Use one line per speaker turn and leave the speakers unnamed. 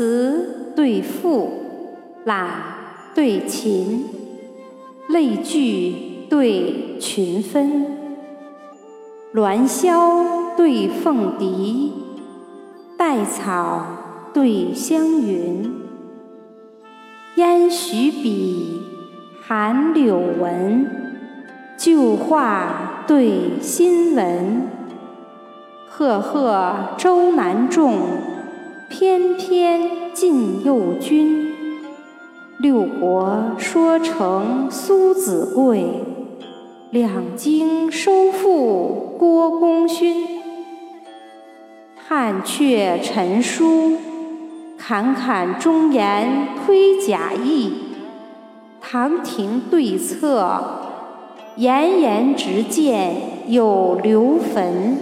词对赋，览对琴，类聚对群分，鸾箫对凤笛，带草对香云，烟徐笔，寒柳闻，旧话对新闻，赫赫周南仲。翩翩晋右军，六国说成苏子贵，两京收复郭公勋。汉阙陈书，侃侃忠言推贾谊；唐廷对策，严严直谏有刘坟。